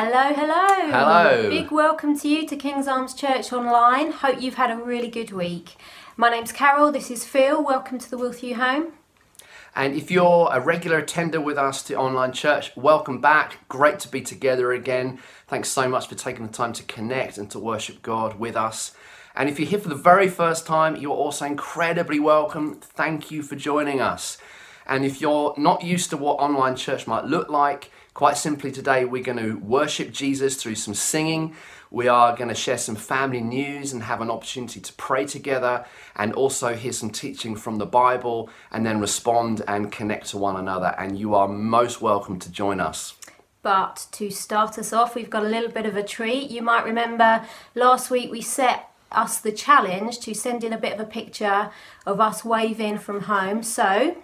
Hello, hello. Hello. Big welcome to you to King's Arms Church Online. Hope you've had a really good week. My name's Carol, this is Phil. Welcome to the Wilthew home. And if you're a regular attender with us to online church, welcome back. Great to be together again. Thanks so much for taking the time to connect and to worship God with us. And if you're here for the very first time, you're also incredibly welcome. Thank you for joining us. And if you're not used to what online church might look like, quite simply today we're going to worship Jesus through some singing. We are going to share some family news and have an opportunity to pray together and also hear some teaching from the Bible and then respond and connect to one another. And you are most welcome to join us. But to start us off, we've got a little bit of a treat. You might remember last week we set us the challenge to send in a bit of a picture of us waving from home. So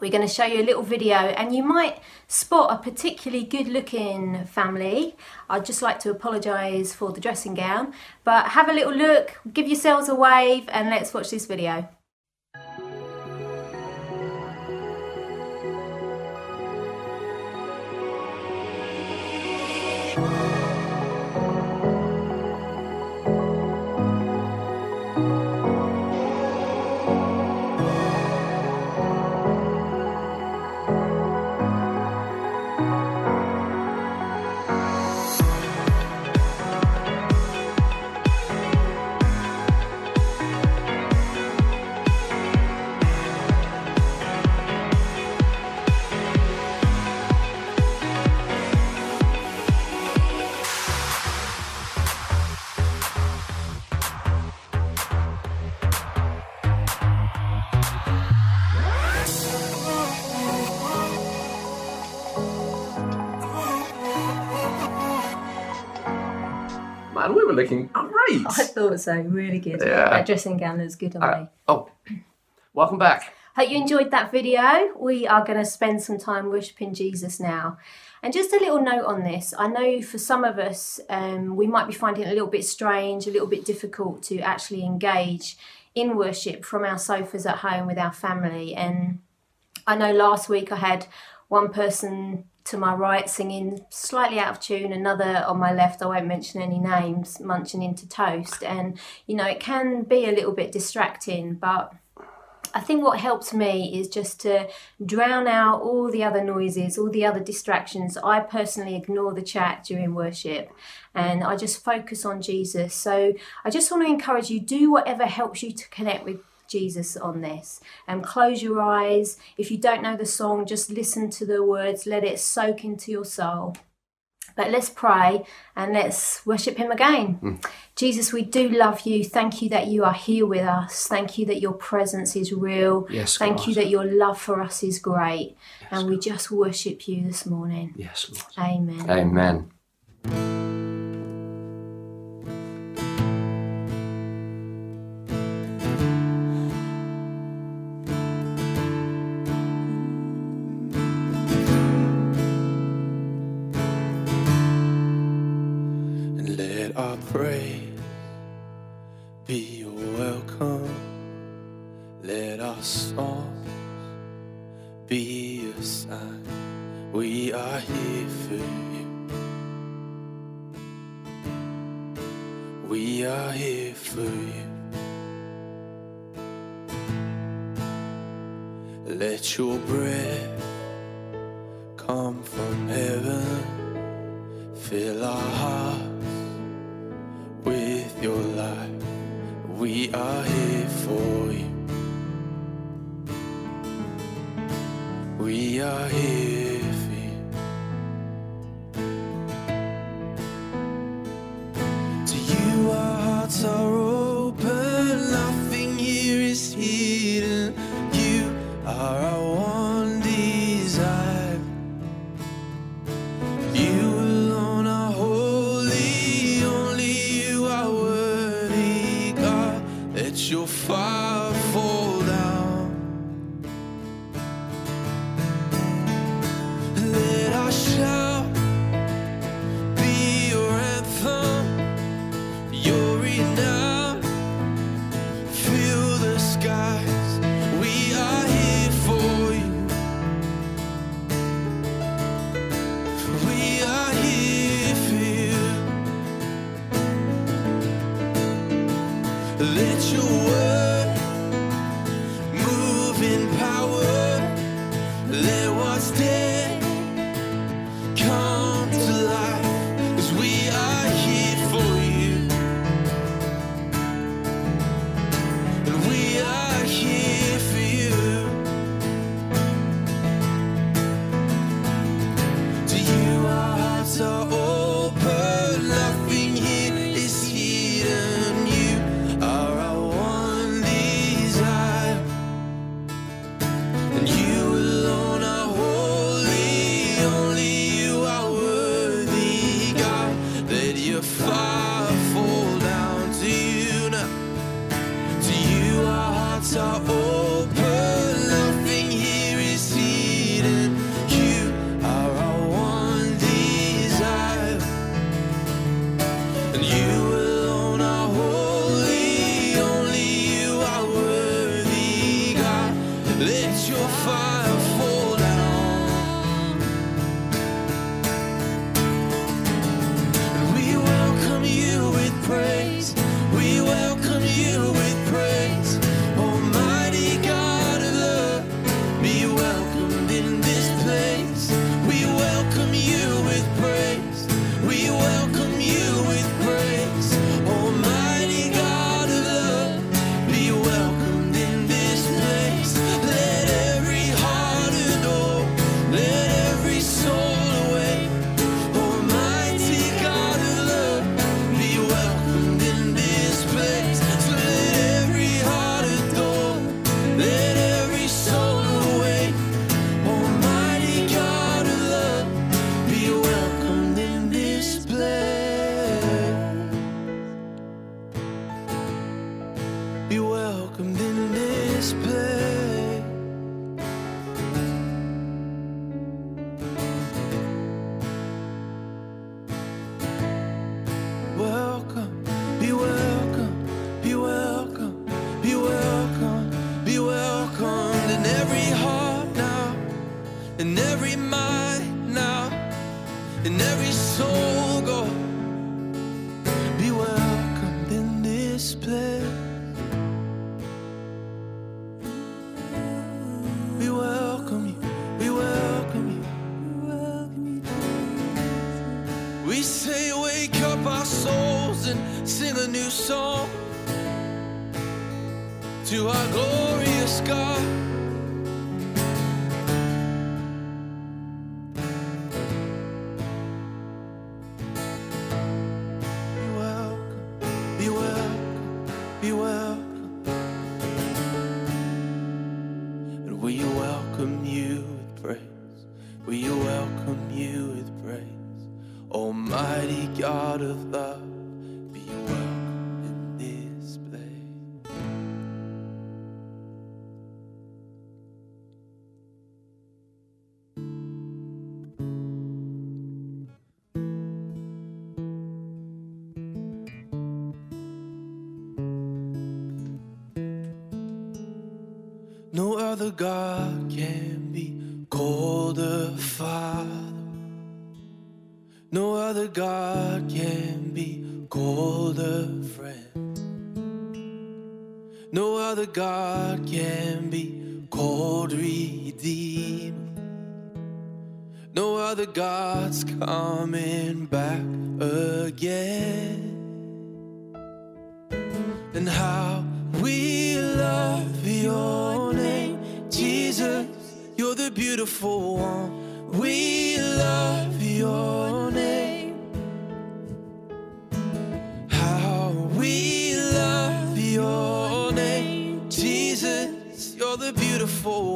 we're going to show you a little video and you might spot a particularly good looking family. I'd just like to apologise for the dressing gown, but have a little look, give yourselves a wave and let's watch this video. Looking great. I thought so, really good. Yeah. That dressing gown looks good on Uh, me. oh, welcome back. Hope you enjoyed that video. We are going to spend some time worshipping Jesus now. And just a little note on this I know for some of us, um, we might be finding it a little bit strange, a little bit difficult to actually engage in worship from our sofas at home with our family. And I know last week I had one person to my right singing slightly out of tune, another on my left, I won't mention any names, munching into toast. And, you know, it can be a little bit distracting, but I think what helps me is just to drown out all the other noises, all the other distractions. I personally ignore the chat during worship and I just focus on Jesus. So I just want to encourage you do whatever helps you to connect with Jesus on this. And close your eyes. If you don't know the song, just listen to the words, let it soak into your soul. But let's pray and let's worship Him again. Hmm. Jesus, we do love you. Thank you that you are here with us. Thank you that your presence is real. Yes, Thank God. you that your love for us is great. Yes, and we just worship you this morning. Yes, Lord. Amen. Amen. We are here for you. To you, our hearts are Father God can be called a Father. No other God can be called a friend. No other God can be called redeemed. No other God's coming back again. And how beautiful one. We love your name. How we love your name. Jesus, you're the beautiful one.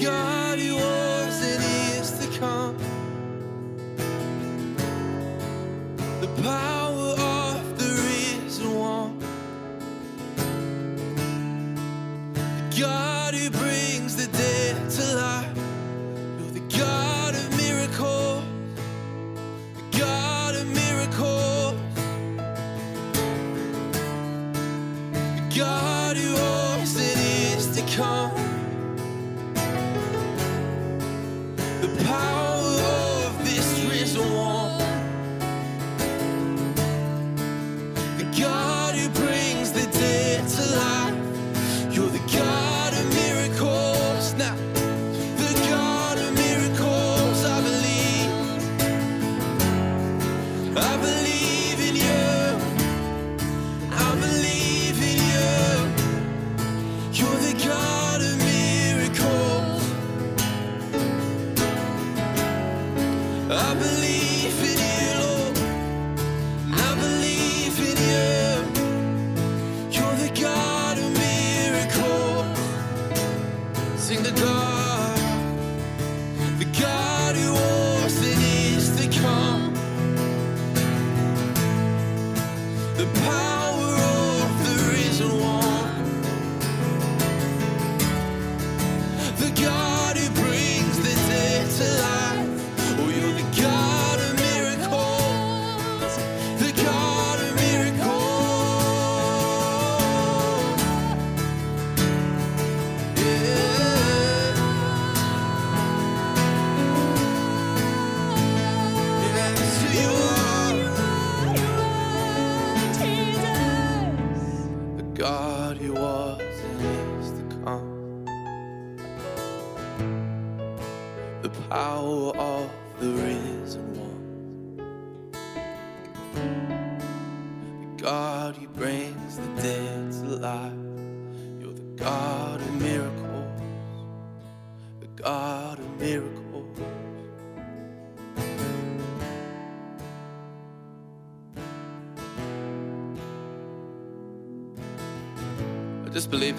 God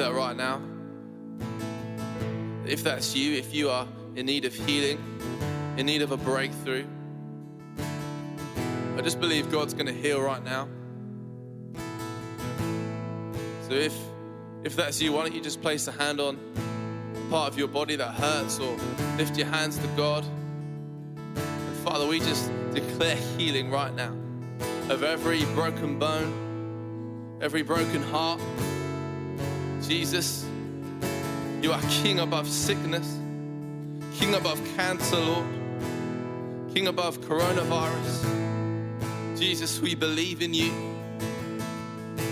that right now. If that's you, if you are in need of healing, in need of a breakthrough, I just believe God's going to heal right now. So if if that's you, why don't you just place a hand on part of your body that hurts or lift your hands to God. And Father, we just declare healing right now of every broken bone, every broken heart. Jesus, you are King above sickness, King above cancer, Lord, King above coronavirus. Jesus, we believe in you,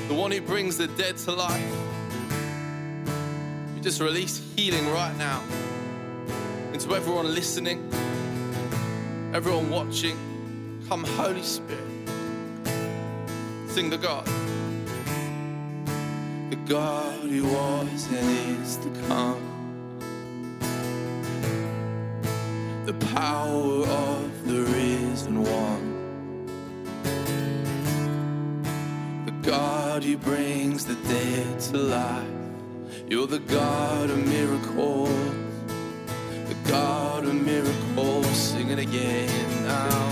the one who brings the dead to life. We just release healing right now into everyone listening, everyone watching. Come, Holy Spirit. Sing the God. The God who was and is to come. The power of the risen one. The God who brings the dead to life. You're the God of miracles. The God of miracles. Sing it again now.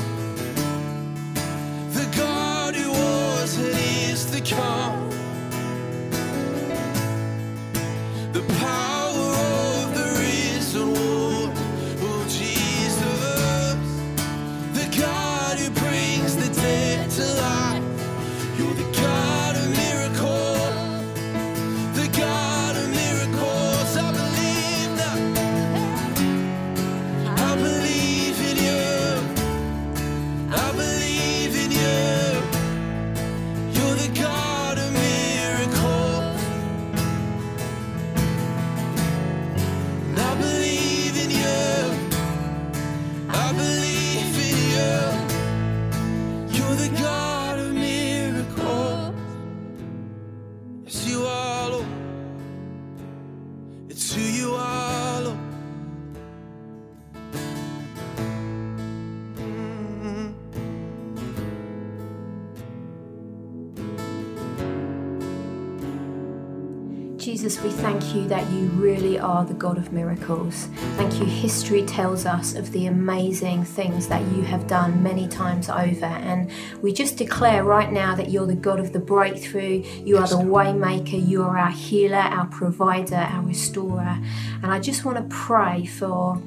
Jesus, we thank you that you really are the God of miracles. Thank you. History tells us of the amazing things that you have done many times over. And we just declare right now that you're the God of the breakthrough. You are the waymaker. You are our healer, our provider, our restorer. And I just want to pray for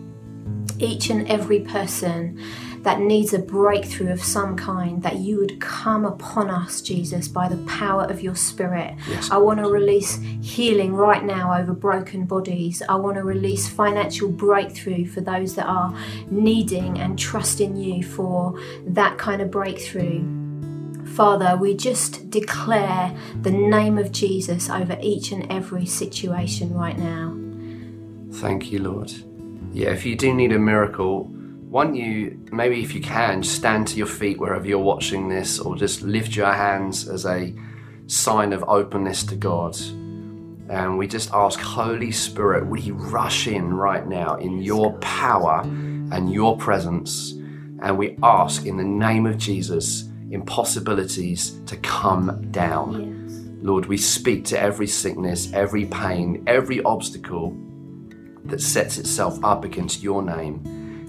each and every person that needs a breakthrough of some kind, that you would come upon us, Jesus, by the power of your Spirit. Yes. I want to release healing right now over broken bodies. I want to release financial breakthrough for those that are needing and trusting you for that kind of breakthrough. Father, we just declare the name of Jesus over each and every situation right now. Thank you, Lord. Yeah, if you do need a miracle, don't you, maybe if you can, stand to your feet wherever you're watching this, or just lift your hands as a sign of openness to God. And we just ask, Holy Spirit, would you rush in right now in your power and your presence? And we ask in the name of Jesus, impossibilities to come down. Lord, we speak to every sickness, every pain, every obstacle that sets itself up against your name,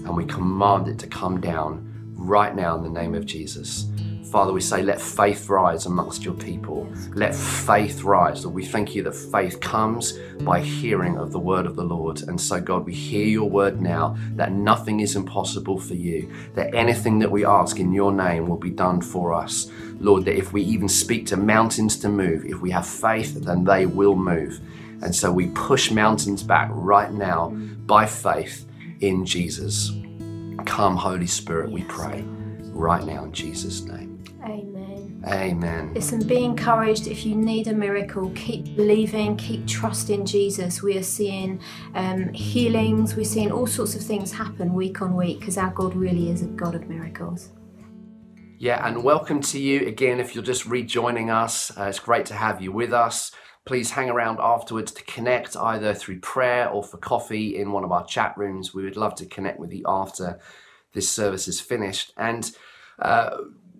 and we command it to come down right now in the name of Jesus. Father, we say, let faith rise amongst your people. Let faith rise. Lord, we thank you that faith comes by hearing of the word of the Lord. And so, God, we hear your word now that nothing is impossible for you, that anything that we ask in your name will be done for us. Lord, that if we even speak to mountains to move, if we have faith, then they will move. And so we push mountains back right now by faith in Jesus. Come, Holy Spirit, we pray right now in Jesus' name. Amen. Amen. Listen, be encouraged. If you need a miracle, keep believing, keep trusting Jesus. We are seeing um, healings, we're seeing all sorts of things happen week on week because our God really is a God of miracles. Yeah, and welcome to you again. If you're just rejoining us, uh, it's great to have you with us. Please hang around afterwards to connect either through prayer or for coffee in one of our chat rooms. We would love to connect with you after this service is finished. And uh,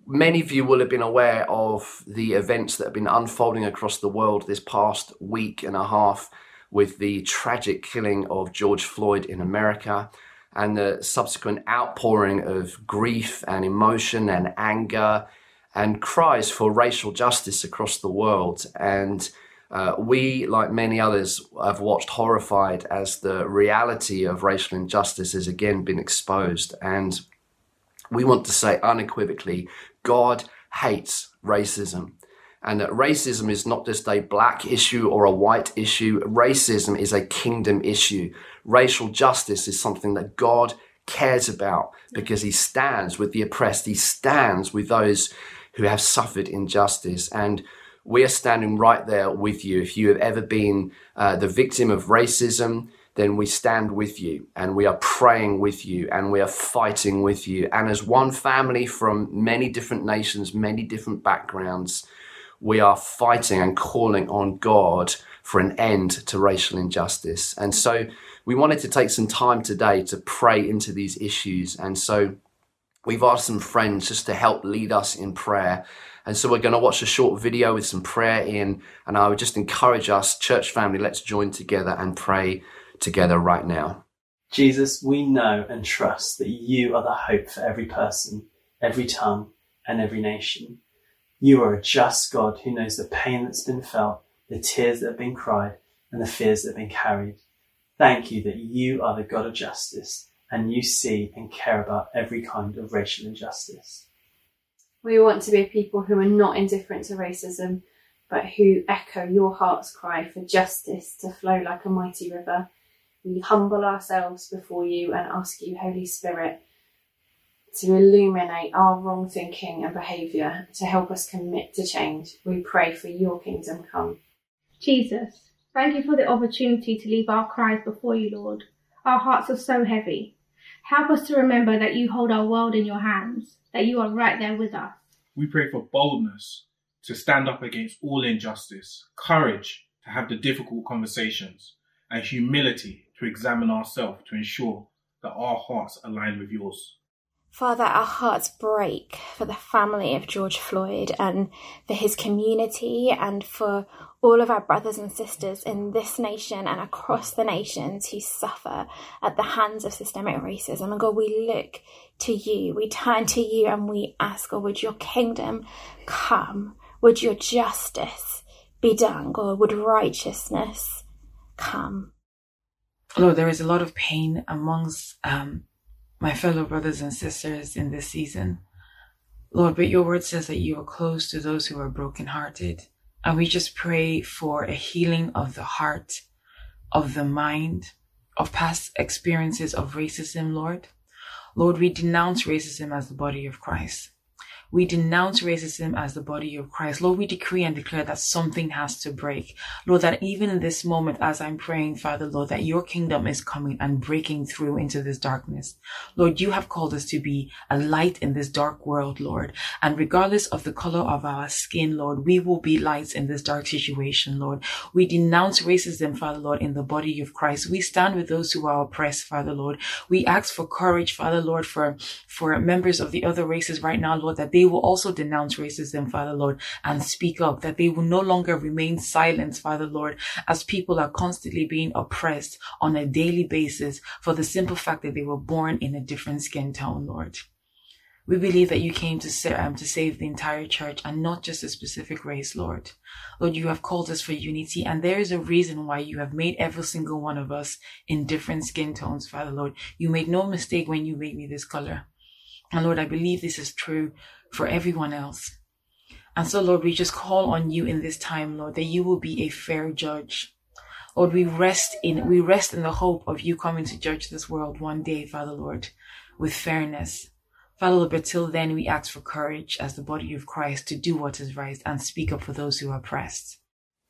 many of you will have been aware of the events that have been unfolding across the world this past week and a half with the tragic killing of George Floyd in America and the subsequent outpouring of grief and emotion and anger and cries for racial justice across the world. And uh, we, like many others, have watched horrified as the reality of racial injustice has again been exposed. And we want to say unequivocally God hates racism. And that racism is not just a black issue or a white issue, racism is a kingdom issue. Racial justice is something that God cares about because he stands with the oppressed, he stands with those who have suffered injustice. And we are standing right there with you. If you have ever been uh, the victim of racism, then we stand with you and we are praying with you and we are fighting with you. And as one family from many different nations, many different backgrounds, we are fighting and calling on God for an end to racial injustice. And so we wanted to take some time today to pray into these issues. And so we've asked some friends just to help lead us in prayer. And so we're going to watch a short video with some prayer in. And I would just encourage us, church family, let's join together and pray together right now. Jesus, we know and trust that you are the hope for every person, every tongue, and every nation. You are a just God who knows the pain that's been felt, the tears that have been cried, and the fears that have been carried. Thank you that you are the God of justice and you see and care about every kind of racial injustice. We want to be people who are not indifferent to racism, but who echo your heart's cry for justice to flow like a mighty river. We humble ourselves before you and ask you, Holy Spirit, to illuminate our wrong thinking and behaviour to help us commit to change. We pray for your kingdom come. Jesus, thank you for the opportunity to leave our cries before you, Lord. Our hearts are so heavy. Help us to remember that you hold our world in your hands, that you are right there with us. We pray for boldness to stand up against all injustice, courage to have the difficult conversations, and humility to examine ourselves to ensure that our hearts align with yours. Father, our hearts break for the family of George Floyd and for his community and for all of our brothers and sisters in this nation and across the nations who suffer at the hands of systemic racism. And God, we look to you, we turn to you and we ask, God, would your kingdom come? Would your justice be done, God? Would righteousness come? Lord, there is a lot of pain amongst um, my fellow brothers and sisters in this season. Lord, but your word says that you are close to those who are brokenhearted. And we just pray for a healing of the heart, of the mind, of past experiences of racism, Lord. Lord, we denounce racism as the body of Christ. We denounce racism as the body of Christ. Lord, we decree and declare that something has to break. Lord, that even in this moment, as I'm praying, Father, Lord, that your kingdom is coming and breaking through into this darkness. Lord, you have called us to be a light in this dark world, Lord. And regardless of the color of our skin, Lord, we will be lights in this dark situation, Lord. We denounce racism, Father, Lord, in the body of Christ. We stand with those who are oppressed, Father, Lord. We ask for courage, Father, Lord, for, for members of the other races right now, Lord, that they will also denounce racism, Father Lord, and speak up, that they will no longer remain silent, Father Lord, as people are constantly being oppressed on a daily basis for the simple fact that they were born in a different skin tone, Lord. We believe that you came to, sa- um, to save the entire church and not just a specific race, Lord. Lord, you have called us for unity, and there is a reason why you have made every single one of us in different skin tones, Father Lord. You made no mistake when you made me this color. And Lord, I believe this is true for everyone else. And so, Lord, we just call on you in this time, Lord, that you will be a fair judge. Lord, we rest in we rest in the hope of you coming to judge this world one day, Father Lord, with fairness. Father Lord, but till then we ask for courage as the body of Christ to do what is right and speak up for those who are oppressed.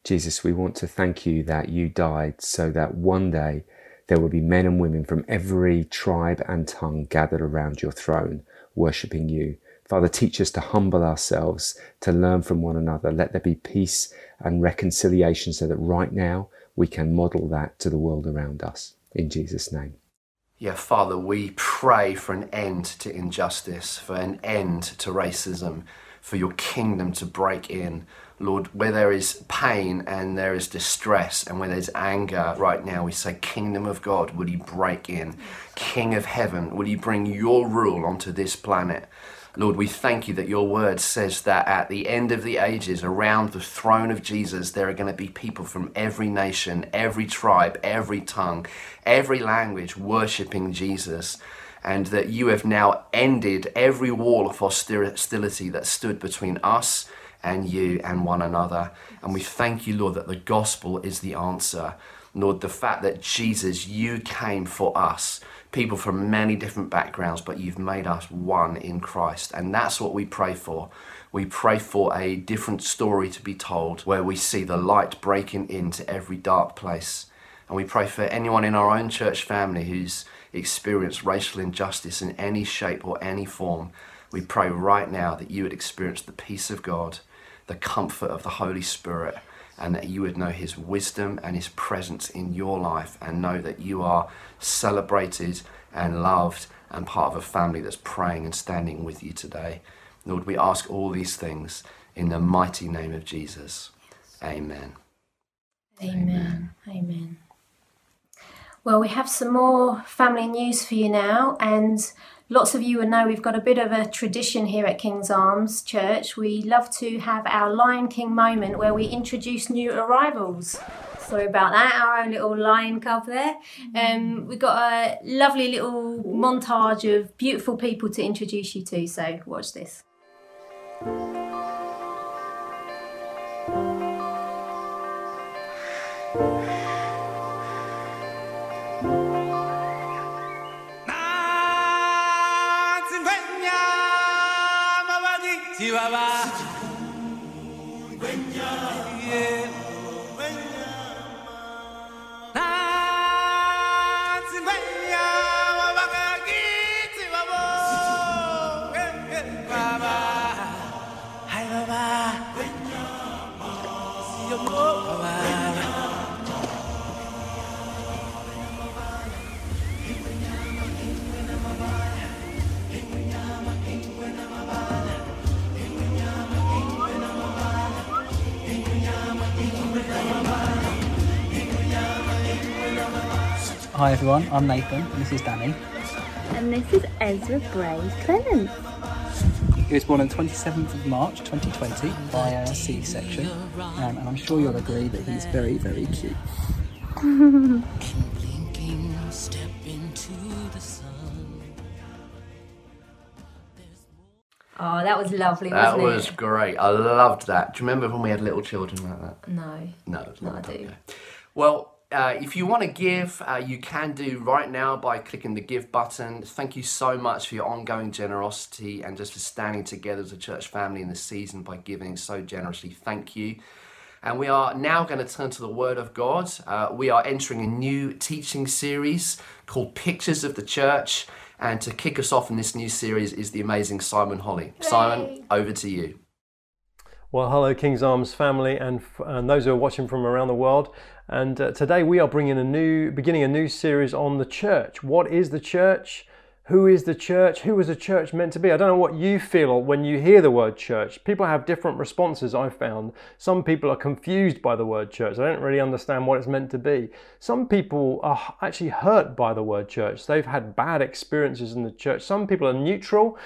Jesus, we want to thank you that you died so that one day there will be men and women from every tribe and tongue gathered around your throne, worshipping you. Father, teach us to humble ourselves, to learn from one another. Let there be peace and reconciliation so that right now we can model that to the world around us. In Jesus' name. Yeah, Father, we pray for an end to injustice, for an end to racism, for your kingdom to break in. Lord, where there is pain and there is distress and where there's anger right now, we say, Kingdom of God, will you break in? King of heaven, will you bring your rule onto this planet? Lord, we thank you that your word says that at the end of the ages, around the throne of Jesus, there are going to be people from every nation, every tribe, every tongue, every language worshipping Jesus. And that you have now ended every wall of hostility that stood between us and you and one another. And we thank you, Lord, that the gospel is the answer. Lord, the fact that Jesus, you came for us, people from many different backgrounds, but you've made us one in Christ. And that's what we pray for. We pray for a different story to be told where we see the light breaking into every dark place. And we pray for anyone in our own church family who's experienced racial injustice in any shape or any form. We pray right now that you would experience the peace of God, the comfort of the Holy Spirit, and that you would know his wisdom and his presence in your life and know that you are celebrated and loved and part of a family that's praying and standing with you today. Lord, we ask all these things in the mighty name of Jesus. Amen. Amen. Amen. Well, we have some more family news for you now, and lots of you will know we've got a bit of a tradition here at King's Arms Church. We love to have our Lion King moment where we introduce new arrivals. Sorry about that, our own little lion cub there. Um, we've got a lovely little montage of beautiful people to introduce you to, so watch this. Hi everyone, I'm Nathan, and this is Danny. And this is Ezra Bray Clements. He was born on 27th of March 2020 by a C-section um, and I'm sure you'll agree that he's very, very cute. Oh, that was lovely, That wasn't was it? great. I loved that. Do you remember when we had little children like that? No. No, it's No, not I a long do. time ago. Well, uh, if you want to give, uh, you can do right now by clicking the give button. Thank you so much for your ongoing generosity and just for standing together as a church family in this season by giving so generously. Thank you. And we are now going to turn to the Word of God. Uh, we are entering a new teaching series called Pictures of the Church. And to kick us off in this new series is the amazing Simon Holley. Simon, over to you. Well, hello, King's Arms family, and, and those who are watching from around the world. And uh, today we are bringing a new, beginning a new series on the church. What is the church? Who is the church? Who is the church meant to be? I don't know what you feel when you hear the word church. People have different responses, I've found. Some people are confused by the word church. They don't really understand what it's meant to be. Some people are actually hurt by the word church. They've had bad experiences in the church. Some people are neutral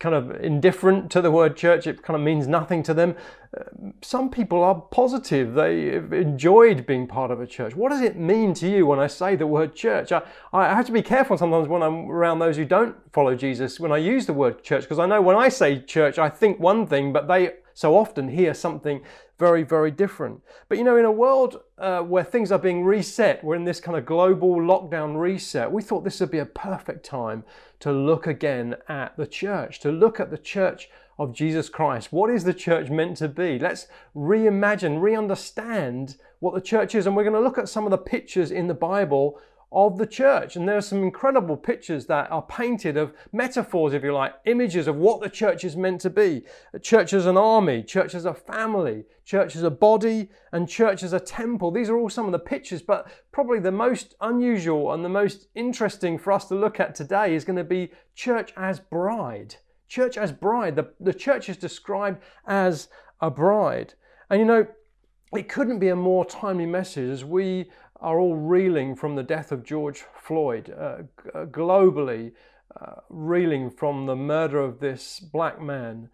kind of indifferent to the word church. It kind of means nothing to them. Uh, Some people are positive. They enjoyed being part of a church. What does it mean to you when I say the word church? I, I have to be careful sometimes when I'm around those who don't follow Jesus when I use the word church because I know when I say church, I think one thing, but they so often hear something very, very different. But you know, in a world uh, where things are being reset, we're in this kind of global lockdown reset, we thought this would be a perfect time to look again at the church, to look at the church of Jesus Christ. What is the church meant to be? Let's reimagine, re understand what the church is. And we're going to look at some of the pictures in the Bible of the church. And there are some incredible pictures that are painted of metaphors, if you like, images of what the church is meant to be. A church as an army, church as a family, church as a body, and church as a temple. These are all some of the pictures, but probably the most unusual and the most interesting for us to look at today is going to be church as bride. Church as bride. The, the church is described as a bride. And you know, it couldn't be a more timely message as we are all reeling from the death of George Floyd, uh, uh, globally uh, reeling from the murder of this black man.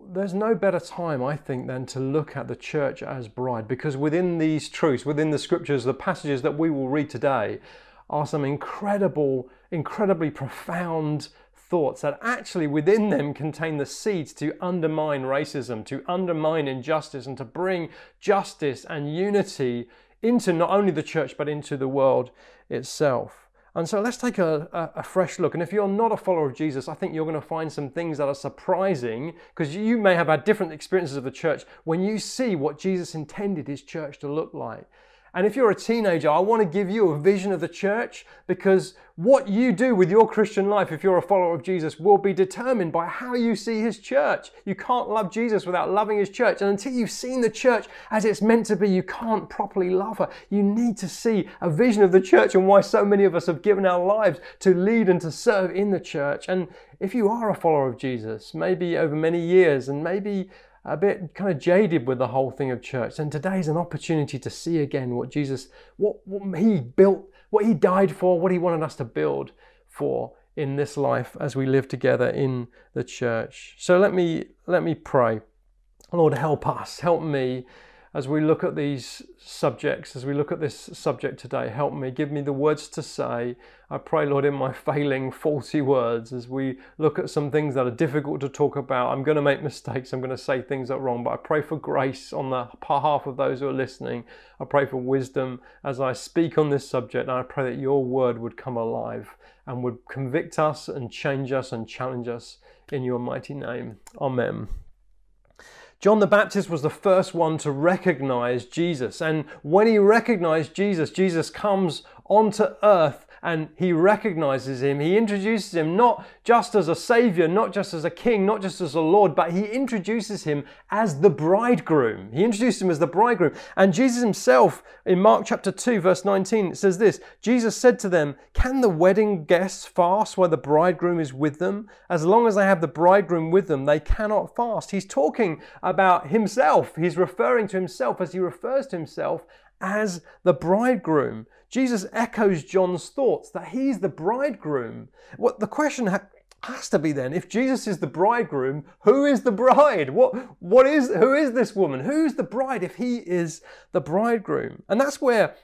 There's no better time, I think, than to look at the church as bride, because within these truths, within the scriptures, the passages that we will read today, are some incredible, incredibly profound thoughts that actually within them contain the seeds to undermine racism, to undermine injustice, and to bring justice and unity into not only the church but into the world itself. And so let's take a, a, a fresh look. And if you're not a follower of Jesus, I think you're going to find some things that are surprising because you may have had different experiences of the church when you see what Jesus intended his church to look like. And if you're a teenager, I want to give you a vision of the church because what you do with your Christian life, if you're a follower of Jesus, will be determined by how you see his church. You can't love Jesus without loving his church. And until you've seen the church as it's meant to be, you can't properly love her. You need to see a vision of the church and why so many of us have given our lives to lead and to serve in the church. And if you are a follower of Jesus, maybe over many years and maybe a bit kind of jaded with the whole thing of church. And today's an opportunity to see again what Jesus, what, what he built, what he died for, what he wanted us to build for in this life as we live together in the church. So let me let me pray. Lord, help us, help me as we look at these subjects, as we look at this subject today. Help me, give me the words to say. I pray, Lord, in my failing, faulty words, as we look at some things that are difficult to talk about. I'm going to make mistakes, I'm going to say things that are wrong, but I pray for grace on the behalf of those who are listening. I pray for wisdom as I speak on this subject, and I pray that your word would come alive and would convict us and change us and challenge us in your mighty name. Amen. John the Baptist was the first one to recognize Jesus. And when he recognized Jesus, Jesus comes onto earth and he recognizes him. He introduces him not just as a savior, not just as a king, not just as a lord, but he introduces him as the bridegroom. He introduces him as the bridegroom. And Jesus himself, in Mark chapter 2, verse 19, it says this Jesus said to them, Can the wedding guests fast while the bridegroom is with them? As long as they have the bridegroom with them, they cannot fast. He's talking about himself. He's referring to himself as he refers to himself as the bridegroom. Jesus echoes John's thoughts that he's the bridegroom. What the question ha- has to be then, if Jesus is the bridegroom, who is the bride? What, what is, who is this woman? Who's the bride if he is the bridegroom? And that's where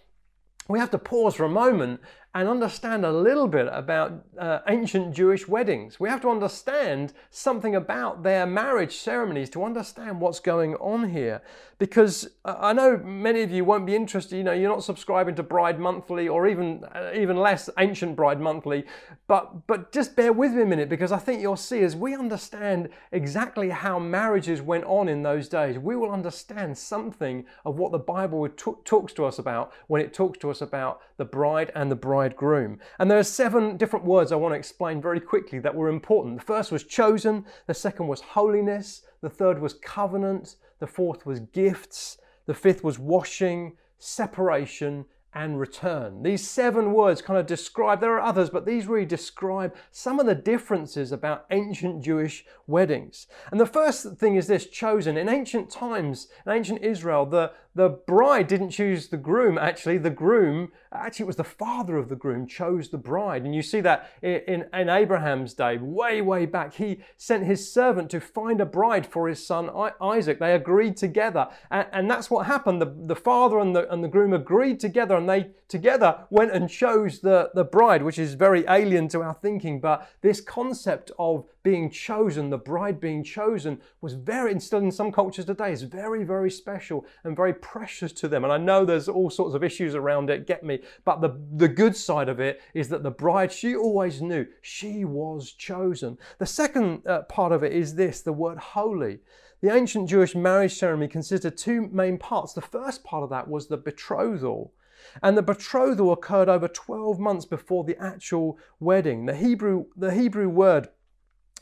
we have to pause for a moment and understand a little bit about uh, ancient Jewish weddings. We have to understand something about their marriage ceremonies to understand what's going on here. Because uh, I know many of you won't be interested, you know, you're not subscribing to Bride Monthly or even uh, even less Ancient Bride Monthly, but but just bear with me a minute because I think you'll see as we understand exactly how marriages went on in those days, we will understand something of what the Bible talks to us about when it talks to us about the bride and the bride bridegroom. And there are seven different words I want to explain very quickly that were important. The first was chosen, the second was holiness, the third was covenant, the fourth was gifts, the fifth was washing, separation, and return. These seven words kind of describe, there are others, but these really describe some of the differences about ancient Jewish weddings. And the first thing is this chosen. In ancient times, in ancient Israel, the, the bride didn't choose the groom, actually, the groom, actually, it was the father of the groom chose the bride. And you see that in, in, Abraham's day, way, way back. He sent his servant to find a bride for his son Isaac. They agreed together. And, and that's what happened. The, the father and the, and the groom agreed together, and they together went and chose the, the bride, which is very alien to our thinking. But this concept of being chosen, the bride being chosen, was very, and still in some cultures today, is very, very special and very precious to them. And I know there's all sorts of issues around it, get me. But the, the good side of it is that the bride, she always knew she was chosen. The second uh, part of it is this the word holy. The ancient Jewish marriage ceremony consisted of two main parts. The first part of that was the betrothal. And the betrothal occurred over 12 months before the actual wedding. The Hebrew, the Hebrew word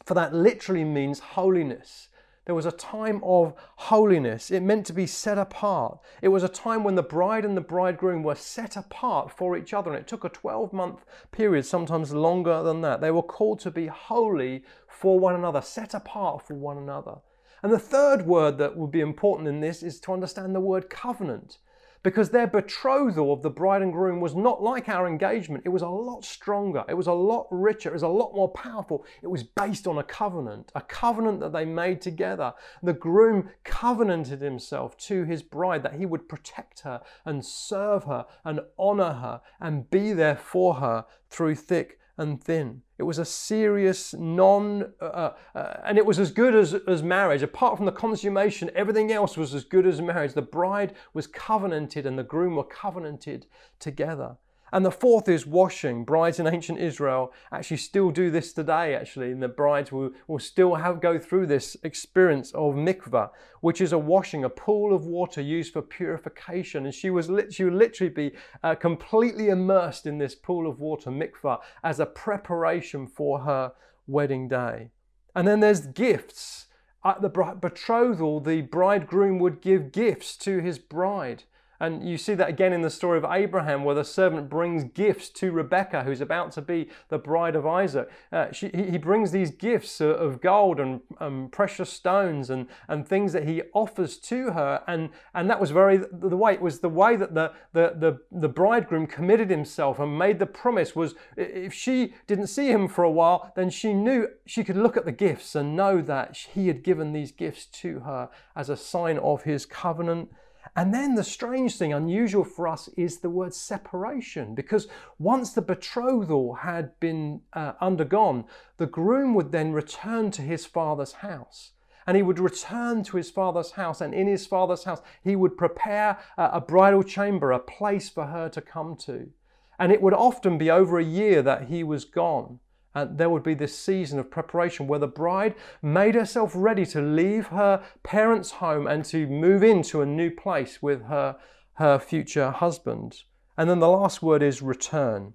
for that literally means holiness. There was a time of holiness. It meant to be set apart. It was a time when the bride and the bridegroom were set apart for each other. And it took a 12 month period, sometimes longer than that. They were called to be holy for one another, set apart for one another. And the third word that would be important in this is to understand the word covenant because their betrothal of the bride and groom was not like our engagement. It was a lot stronger. It was a lot richer. It was a lot more powerful. It was based on a covenant, a covenant that they made together. The groom covenanted himself to his bride that he would protect her and serve her and honor her and be there for her through thick and thin. It was a serious non, uh, uh, uh, and it was as good as, as marriage. Apart from the consummation, everything else was as good as marriage. The bride was covenanted and the groom were covenanted together. And the fourth is washing. Brides in ancient Israel actually still do this today, actually. And the brides will, will still have go through this experience of mikvah, which is a washing, a pool of water used for purification. And she was she would literally be uh, completely immersed in this pool of water, mikvah, as a preparation for her wedding day. And then there's gifts. At the betrothal, the bridegroom would give gifts to his bride. And you see that again in the story of Abraham, where the servant brings gifts to Rebekah, who's about to be the bride of Isaac. Uh, she, he brings these gifts of gold and um, precious stones and, and things that he offers to her. And, and that was very the way it was the way that the, the, the, the bridegroom committed himself and made the promise was if she didn't see him for a while, then she knew she could look at the gifts and know that he had given these gifts to her as a sign of his covenant and then the strange thing, unusual for us, is the word separation, because once the betrothal had been uh, undergone, the groom would then return to his father's house. And he would return to his father's house, and in his father's house, he would prepare a, a bridal chamber, a place for her to come to. And it would often be over a year that he was gone. And there would be this season of preparation where the bride made herself ready to leave her parents' home and to move into a new place with her, her future husband. And then the last word is return.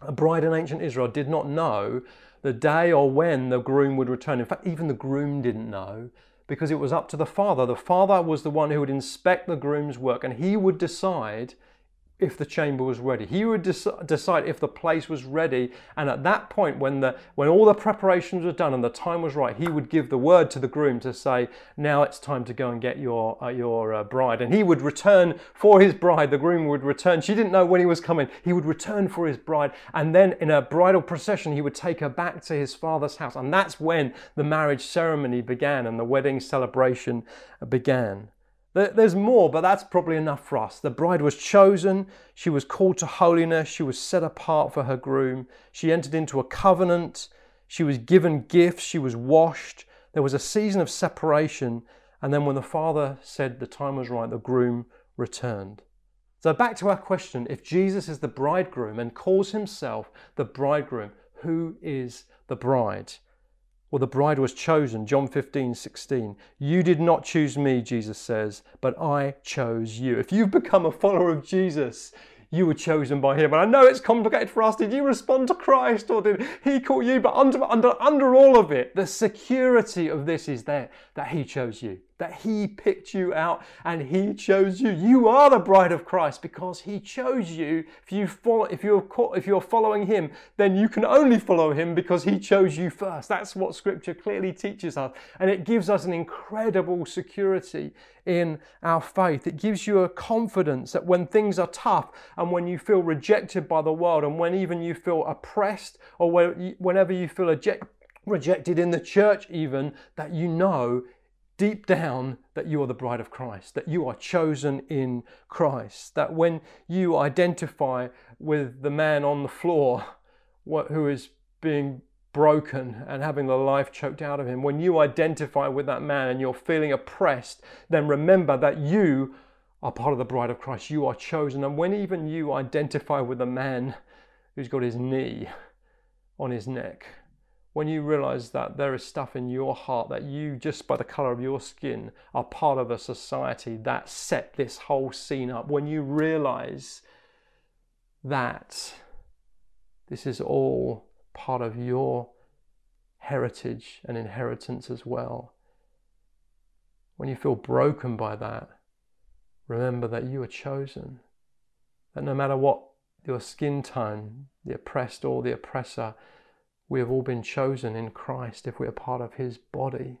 A bride in ancient Israel did not know the day or when the groom would return. In fact, even the groom didn't know because it was up to the father. The father was the one who would inspect the groom's work and he would decide if the chamber was ready. He would dec- decide if the place was ready, and at that point, when the when all the preparations were done and the time was right, he would give the word to the groom to say, "Now it's time to go and get your uh, your uh, bride." And he would return for his bride. The groom would return. She didn't know when he was coming. He would return for his bride, and then in a bridal procession, he would take her back to his father's house, and that's when the marriage ceremony began and the wedding celebration began. There's more, but that's probably enough for us. The bride was chosen, she was called to holiness, she was set apart for her groom, she entered into a covenant, she was given gifts, she was washed. There was a season of separation, and then when the father said the time was right, the groom returned. So, back to our question if Jesus is the bridegroom and calls himself the bridegroom, who is the bride? Well, the bride was chosen, John 15, 16. You did not choose me, Jesus says, but I chose you. If you've become a follower of Jesus, you were chosen by him. And I know it's complicated for us. Did you respond to Christ or did he call you? But under, under, under all of it, the security of this is there that he chose you, that he picked you out and he chose you. You are the bride of Christ because he chose you. If you follow, if you're if you're following him, then you can only follow him because he chose you first. That's what scripture clearly teaches us. And it gives us an incredible security in our faith. It gives you a confidence that when things are tough and when you feel rejected by the world and when even you feel oppressed or whenever you feel eject, rejected in the church, even, that you know deep down that you are the bride of Christ, that you are chosen in Christ, that when you identify with the man on the floor who is being broken and having the life choked out of him, when you identify with that man and you're feeling oppressed, then remember that you are part of the bride of Christ. You are chosen. And when even you identify with the man who's got his knee on his neck, when you realize that there is stuff in your heart that you, just by the color of your skin, are part of a society that set this whole scene up, when you realize that this is all part of your heritage and inheritance as well, when you feel broken by that, remember that you are chosen. That no matter what your skin tone, the oppressed or the oppressor, we have all been chosen in Christ if we are part of His body.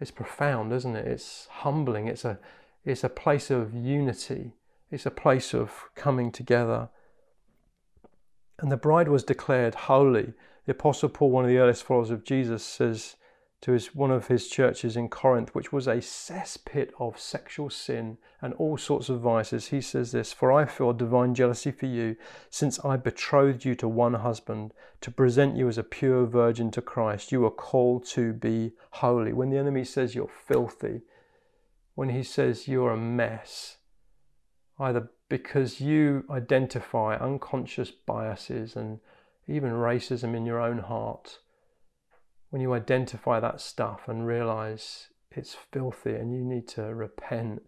It's profound, isn't it? It's humbling. It's a, it's a place of unity. It's a place of coming together. And the bride was declared holy. The Apostle Paul, one of the earliest followers of Jesus, says to his, one of his churches in Corinth, which was a cesspit of sexual sin and all sorts of vices, he says this For I feel divine jealousy for you, since I betrothed you to one husband, to present you as a pure virgin to Christ. You are called to be holy. When the enemy says you're filthy, when he says you're a mess, either because you identify unconscious biases and even racism in your own heart when you identify that stuff and realize it's filthy and you need to repent,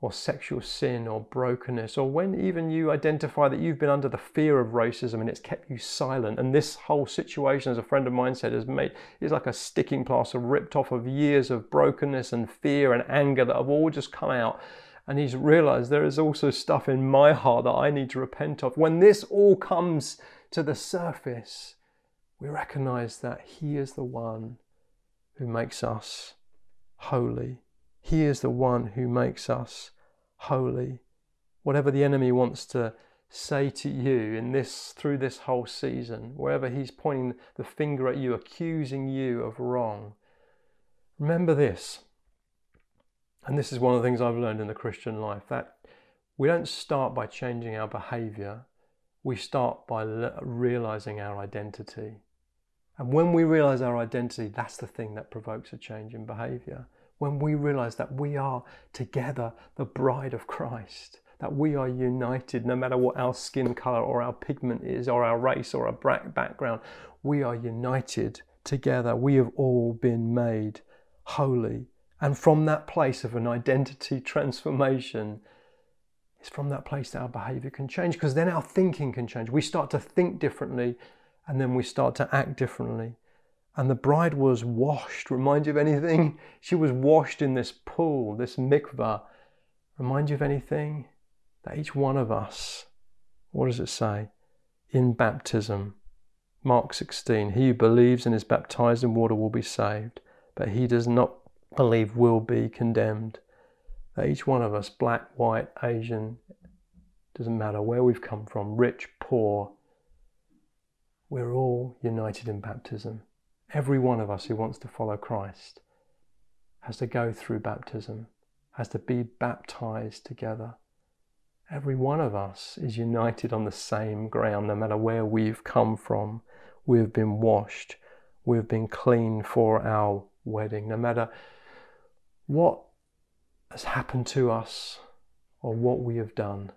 or sexual sin or brokenness, or when even you identify that you've been under the fear of racism and it's kept you silent, and this whole situation, as a friend of mine said, has made is like a sticking plaster ripped off of years of brokenness and fear and anger that have all just come out. And he's realized there is also stuff in my heart that I need to repent of. When this all comes to the surface, we recognize that He is the one who makes us holy. He is the one who makes us holy. Whatever the enemy wants to say to you in this through this whole season, wherever he's pointing the finger at you, accusing you of wrong, remember this. And this is one of the things I've learned in the Christian life that we don't start by changing our behavior, we start by realizing our identity. And when we realize our identity, that's the thing that provokes a change in behavior. When we realize that we are together the bride of Christ, that we are united no matter what our skin color or our pigment is, or our race or our background, we are united together. We have all been made holy. And from that place of an identity transformation, it's from that place that our behavior can change because then our thinking can change. We start to think differently and then we start to act differently. And the bride was washed. Remind you of anything? She was washed in this pool, this mikvah. Remind you of anything? that each one of us, what does it say? In baptism, Mark 16, he who believes and is baptized in water will be saved, but he does not believe will be condemned. That each one of us, black, white, Asian, doesn't matter where we've come from, rich, poor, we're all united in baptism. Every one of us who wants to follow Christ has to go through baptism, has to be baptized together. Every one of us is united on the same ground, no matter where we've come from. We've been washed, we've been clean for our wedding, no matter what has happened to us or what we have done.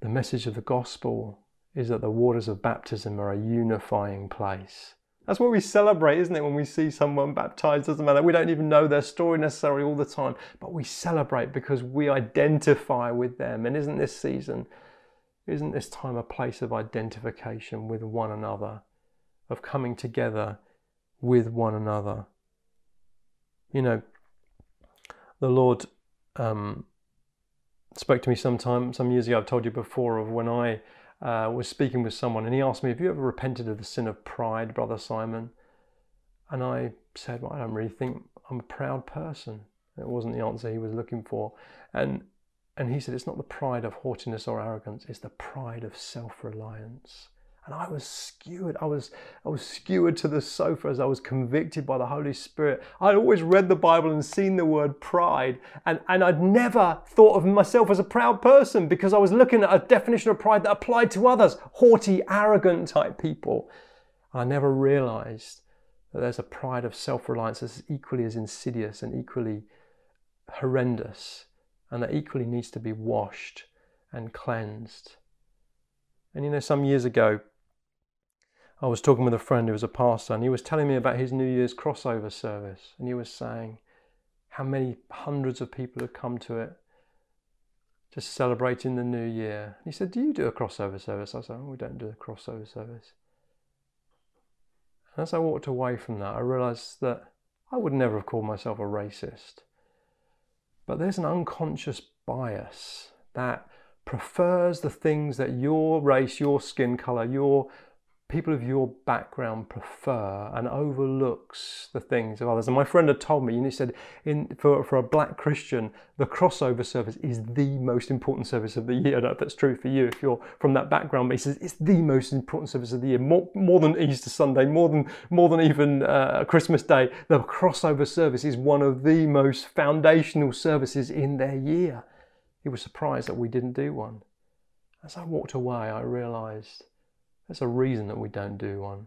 The message of the gospel is that the waters of baptism are a unifying place. That's what we celebrate, isn't it? When we see someone baptized, doesn't matter. We don't even know their story necessarily all the time, but we celebrate because we identify with them. And isn't this season, isn't this time a place of identification with one another, of coming together with one another? You know, the Lord um, spoke to me sometime, some years ago, I've told you before, of when I uh, was speaking with someone and he asked me, Have you ever repented of the sin of pride, Brother Simon? And I said, Well, I don't really think I'm a proud person. It wasn't the answer he was looking for. And and he said, It's not the pride of haughtiness or arrogance, it's the pride of self reliance. And I was skewered. I was, I was skewered to the sofa as I was convicted by the Holy Spirit. I'd always read the Bible and seen the word pride, and, and I'd never thought of myself as a proud person because I was looking at a definition of pride that applied to others haughty, arrogant type people. I never realized that there's a pride of self reliance that's equally as insidious and equally horrendous, and that equally needs to be washed and cleansed. And you know, some years ago, I was talking with a friend who was a pastor, and he was telling me about his New Year's crossover service. And he was saying how many hundreds of people had come to it just celebrating the new year. And he said, Do you do a crossover service? I said, oh, We don't do a crossover service. And as I walked away from that, I realized that I would never have called myself a racist. But there's an unconscious bias that prefers the things that your race, your skin color, your people of your background prefer and overlooks the things of others. And my friend had told me, and he said, in, for, for a black Christian, the crossover service is the most important service of the year. I don't know if that's true for you if you're from that background, but he says it's the most important service of the year, more, more than Easter Sunday, more than, more than even uh, Christmas Day. The crossover service is one of the most foundational services in their year. He was surprised that we didn't do one. As I walked away, I realized there's a reason that we don't do one.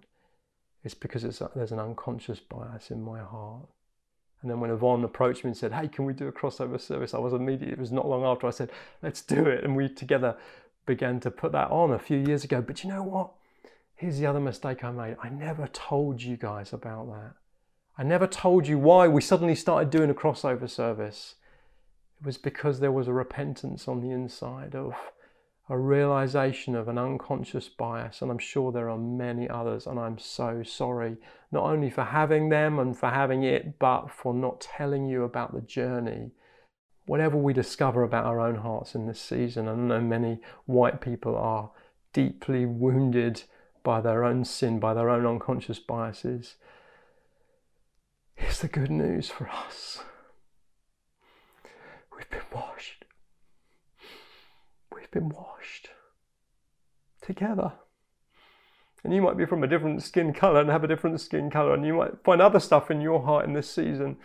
It's because it's, there's an unconscious bias in my heart. And then when Yvonne approached me and said, Hey, can we do a crossover service? I was immediately, it was not long after I said, Let's do it. And we together began to put that on a few years ago. But you know what? Here's the other mistake I made. I never told you guys about that. I never told you why we suddenly started doing a crossover service. It was because there was a repentance on the inside of a realization of an unconscious bias, and I'm sure there are many others, and I'm so sorry, not only for having them and for having it, but for not telling you about the journey. Whatever we discover about our own hearts in this season, and I know many white people are deeply wounded by their own sin, by their own unconscious biases. Here's the good news for us we've been washed we've been washed together. And you might be from a different skin color and have a different skin color, and you might find other stuff in your heart in this season.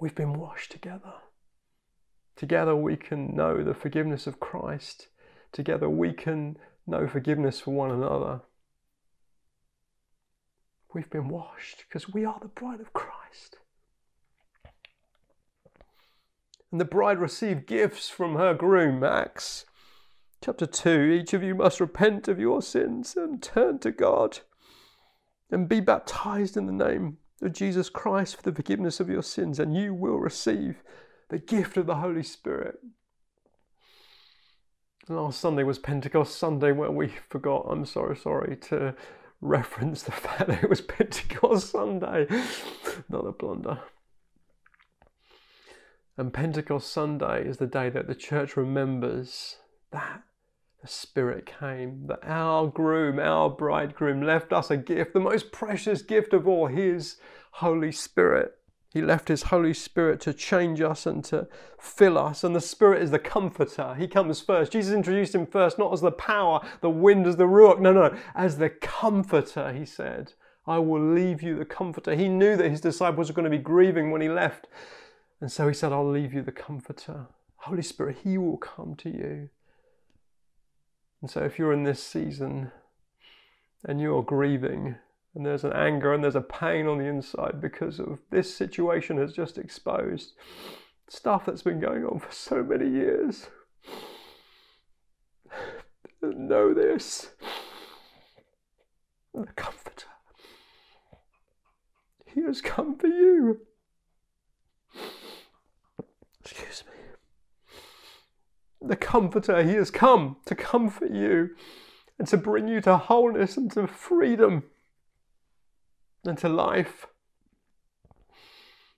We've been washed together. Together we can know the forgiveness of Christ. Together we can know forgiveness for one another. We've been washed because we are the bride of Christ. And the bride received gifts from her groom, Acts chapter 2. Each of you must repent of your sins and turn to God and be baptized in the name of Jesus Christ for the forgiveness of your sins, and you will receive the gift of the Holy Spirit. Last Sunday was Pentecost Sunday where we forgot, I'm sorry, sorry, to reference the fact that it was Pentecost Sunday. Not a blunder. And Pentecost Sunday is the day that the church remembers that the Spirit came, that our groom, our bridegroom, left us a gift, the most precious gift of all, His Holy Spirit. He left His Holy Spirit to change us and to fill us. And the Spirit is the comforter. He comes first. Jesus introduced Him first, not as the power, the wind, as the ruach. No, no, as the comforter, He said. I will leave you the comforter. He knew that His disciples were going to be grieving when He left. And so He said, I'll leave you the comforter. Holy Spirit, He will come to you. And so if you're in this season and you're grieving, and there's an anger and there's a pain on the inside because of this situation has just exposed stuff that's been going on for so many years. Know this the Comforter. He has come for you. Excuse me. The Comforter, He has come to comfort you and to bring you to wholeness and to freedom and to life.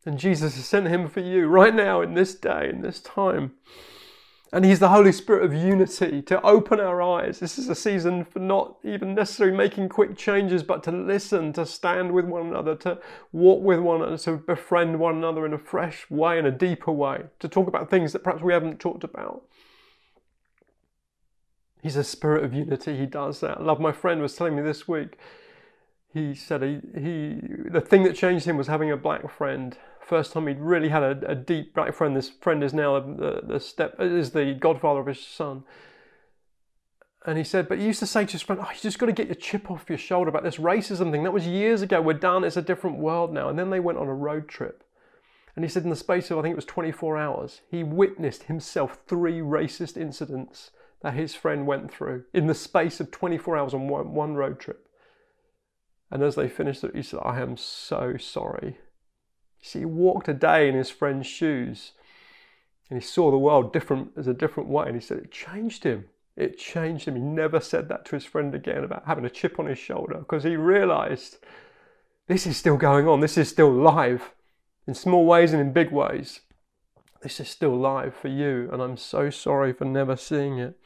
And Jesus has sent him for you right now, in this day, in this time. And He's the Holy Spirit of unity to open our eyes. This is a season for not even necessarily making quick changes, but to listen, to stand with one another, to walk with one another, to befriend one another in a fresh way, in a deeper way, to talk about things that perhaps we haven't talked about. He's a spirit of unity. He does that. Love my friend was telling me this week he said he, he the thing that changed him was having a black friend. First time he'd really had a, a deep black friend. This friend is now the, the step is the godfather of his son. And he said, but he used to say to his friend, "Oh, you just got to get your chip off your shoulder about this racism thing. That was years ago. We're done. It's a different world now." And then they went on a road trip. And he said, in the space of I think it was 24 hours, he witnessed himself three racist incidents that his friend went through in the space of 24 hours on one, one road trip. And as they finished it, he said, I am so sorry. See, he walked a day in his friend's shoes and he saw the world different as a different way. And he said it changed him. It changed him. He never said that to his friend again about having a chip on his shoulder because he realized this is still going on. This is still live in small ways and in big ways. This is still live for you. And I'm so sorry for never seeing it.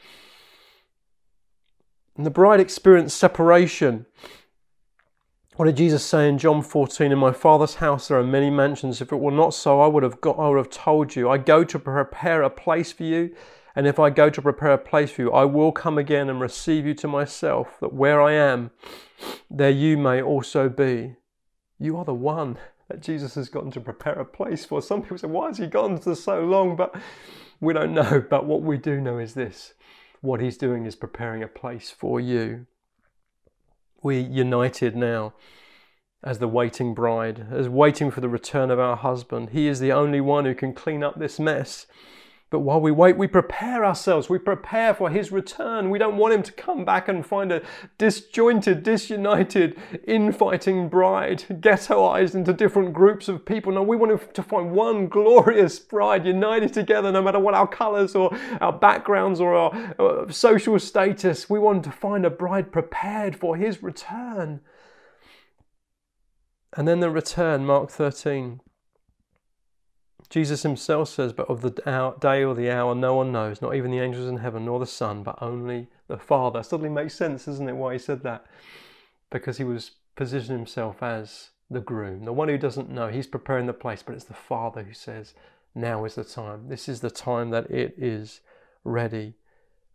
And the bride experienced separation what did Jesus say in John 14? In my Father's house there are many mansions. If it were not so, I would have got, I would have told you. I go to prepare a place for you, and if I go to prepare a place for you, I will come again and receive you to myself, that where I am, there you may also be. You are the one that Jesus has gone to prepare a place for. Some people say, why has he gone for so long? But we don't know. But what we do know is this what he's doing is preparing a place for you. We're united now as the waiting bride, as waiting for the return of our husband. He is the only one who can clean up this mess. But while we wait, we prepare ourselves. We prepare for his return. We don't want him to come back and find a disjointed, disunited, infighting bride, ghettoized into different groups of people. No, we want him to find one glorious bride united together, no matter what our colors or our backgrounds or our, our social status. We want to find a bride prepared for his return. And then the return, Mark 13. Jesus himself says, But of the day or the hour no one knows, not even the angels in heaven, nor the Son, but only the Father. Suddenly makes sense, doesn't it, why he said that? Because he was positioning himself as the groom, the one who doesn't know. He's preparing the place, but it's the Father who says, Now is the time. This is the time that it is ready.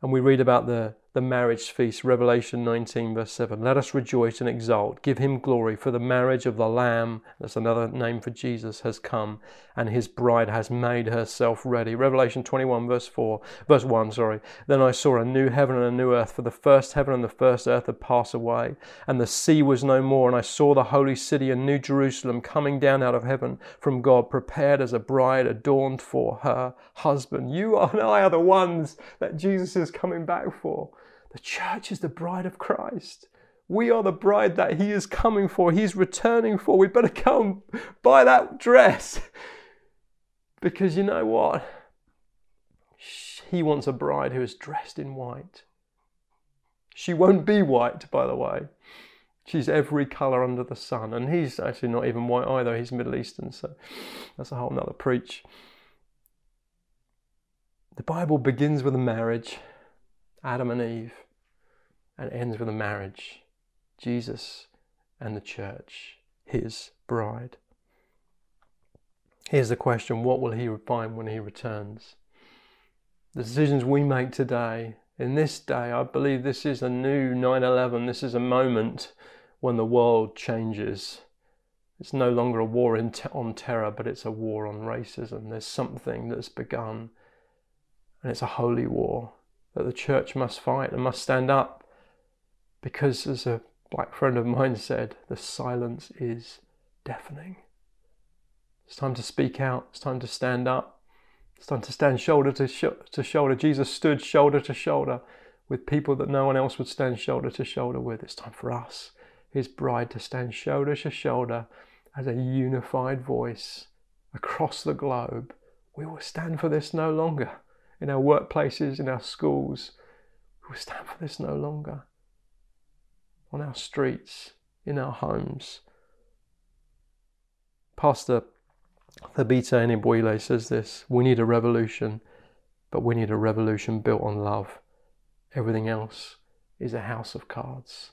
And we read about the the marriage feast, Revelation 19, verse 7. Let us rejoice and exult, give him glory, for the marriage of the Lamb, that's another name for Jesus, has come, and his bride has made herself ready. Revelation 21, verse 4, verse 1, sorry. Then I saw a new heaven and a new earth, for the first heaven and the first earth had passed away, and the sea was no more. And I saw the holy city and new Jerusalem coming down out of heaven from God, prepared as a bride adorned for her husband. You and I are the ones that Jesus is coming back for. The church is the bride of Christ. We are the bride that He is coming for, He's returning for. We better come buy that dress. Because you know what? He wants a bride who is dressed in white. She won't be white, by the way. She's every colour under the sun. And he's actually not even white either. He's Middle Eastern, so that's a whole nother preach. The Bible begins with a marriage, Adam and Eve, and ends with a marriage, Jesus and the church, his bride. Here's the question what will he find when he returns? The decisions we make today, in this day, I believe this is a new 9 11. This is a moment when the world changes. It's no longer a war te- on terror, but it's a war on racism. There's something that's begun, and it's a holy war that the church must fight and must stand up because, as a black friend of mine said, the silence is deafening. It's time to speak out. It's time to stand up. It's time to stand shoulder to, sh- to shoulder. Jesus stood shoulder to shoulder with people that no one else would stand shoulder to shoulder with. It's time for us, his bride, to stand shoulder to shoulder as a unified voice across the globe. We will stand for this no longer. In our workplaces, in our schools, we will stand for this no longer. On our streets, in our homes. Pastor Thabiti Anyabwile says this We need a revolution, but we need a revolution built on love. Everything else is a house of cards.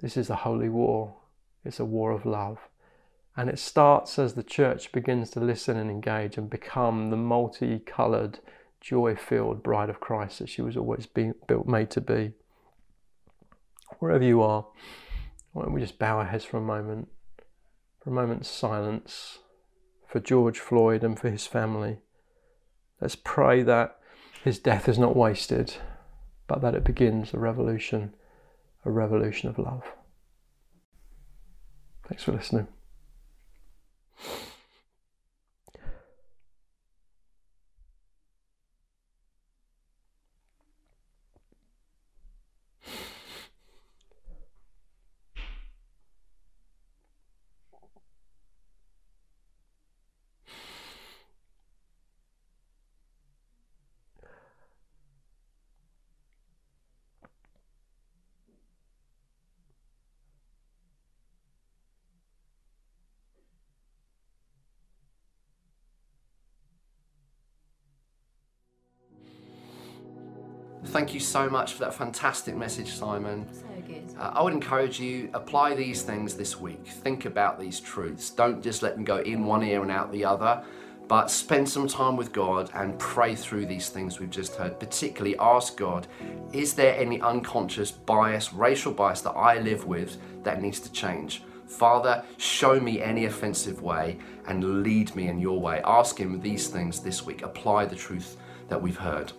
This is a holy war, it's a war of love. And it starts as the church begins to listen and engage and become the multicoloured, joy filled bride of Christ that she was always being built, made to be. Wherever you are, why don't we just bow our heads for a moment, for a moment's silence for George Floyd and for his family. Let's pray that his death is not wasted, but that it begins a revolution, a revolution of love. Thanks for listening you Thank you so much for that fantastic message, Simon. So good. Uh, I would encourage you apply these things this week. Think about these truths. Don't just let them go in one ear and out the other, but spend some time with God and pray through these things we've just heard. Particularly ask God, is there any unconscious bias, racial bias that I live with that needs to change? Father, show me any offensive way and lead me in your way. Ask Him these things this week. Apply the truth that we've heard.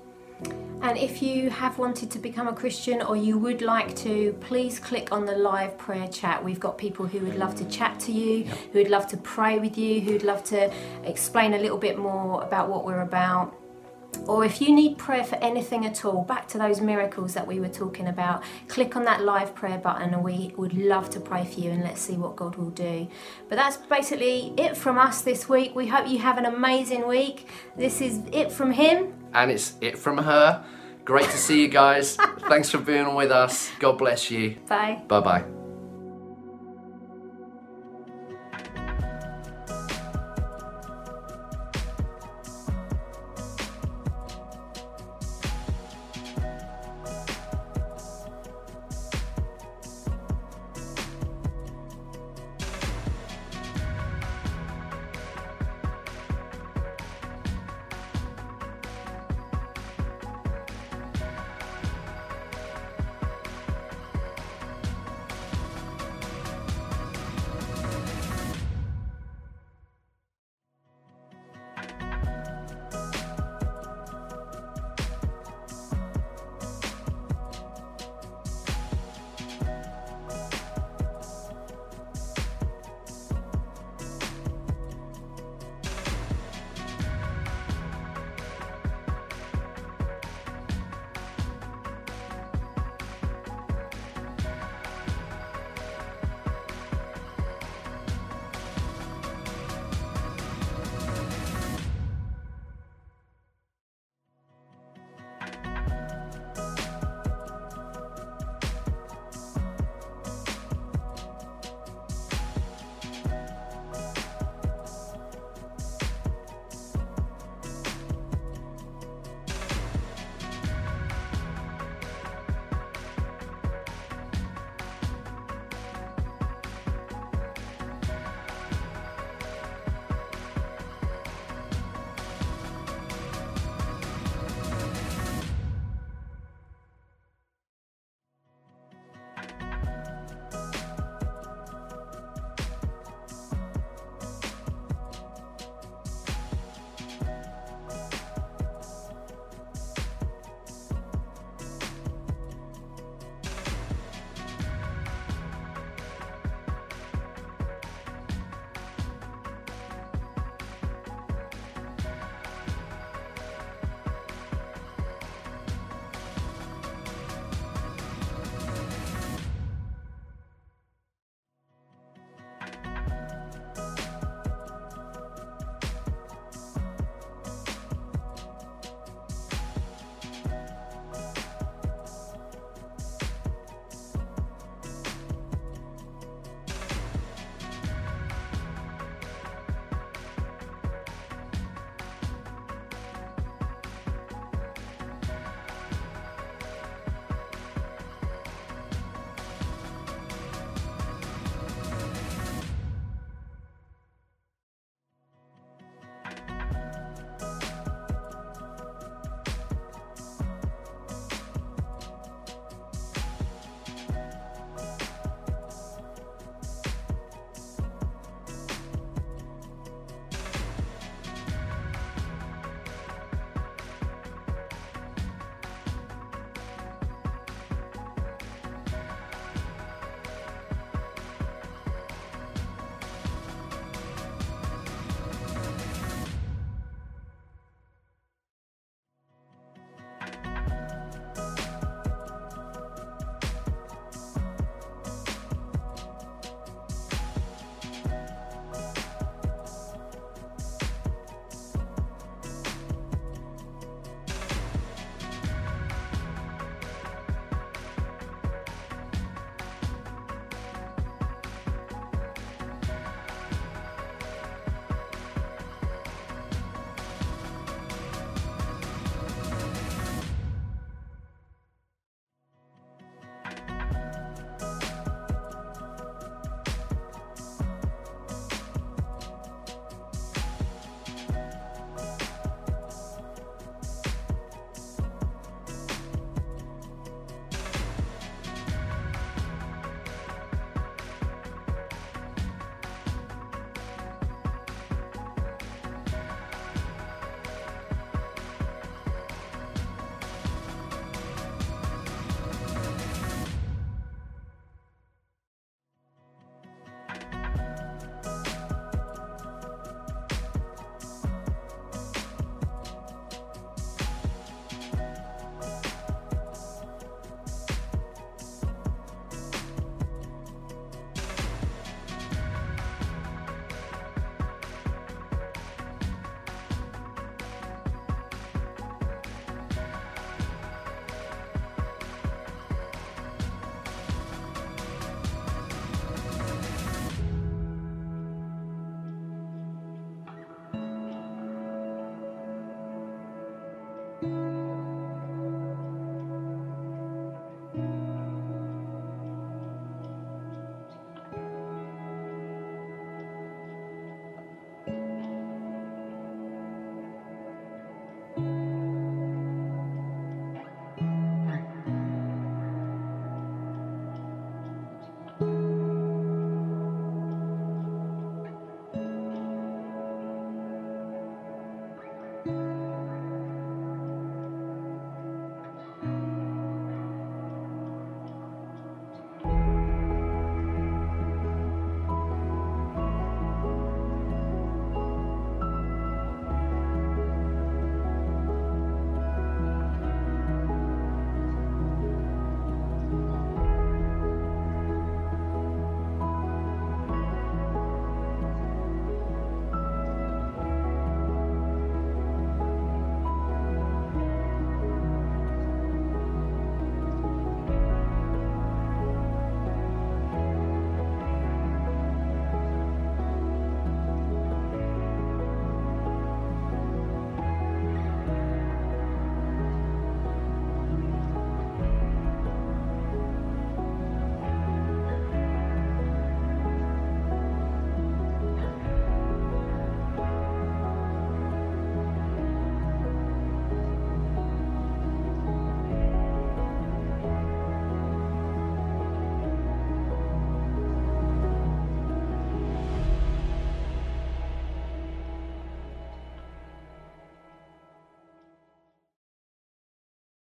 And if you have wanted to become a Christian or you would like to, please click on the live prayer chat. We've got people who would love to chat to you, who would love to pray with you, who'd love to explain a little bit more about what we're about. Or if you need prayer for anything at all, back to those miracles that we were talking about, click on that live prayer button and we would love to pray for you and let's see what God will do. But that's basically it from us this week. We hope you have an amazing week. This is it from him. And it's it from her. Great to see you guys. Thanks for being with us. God bless you. Bye. Bye bye.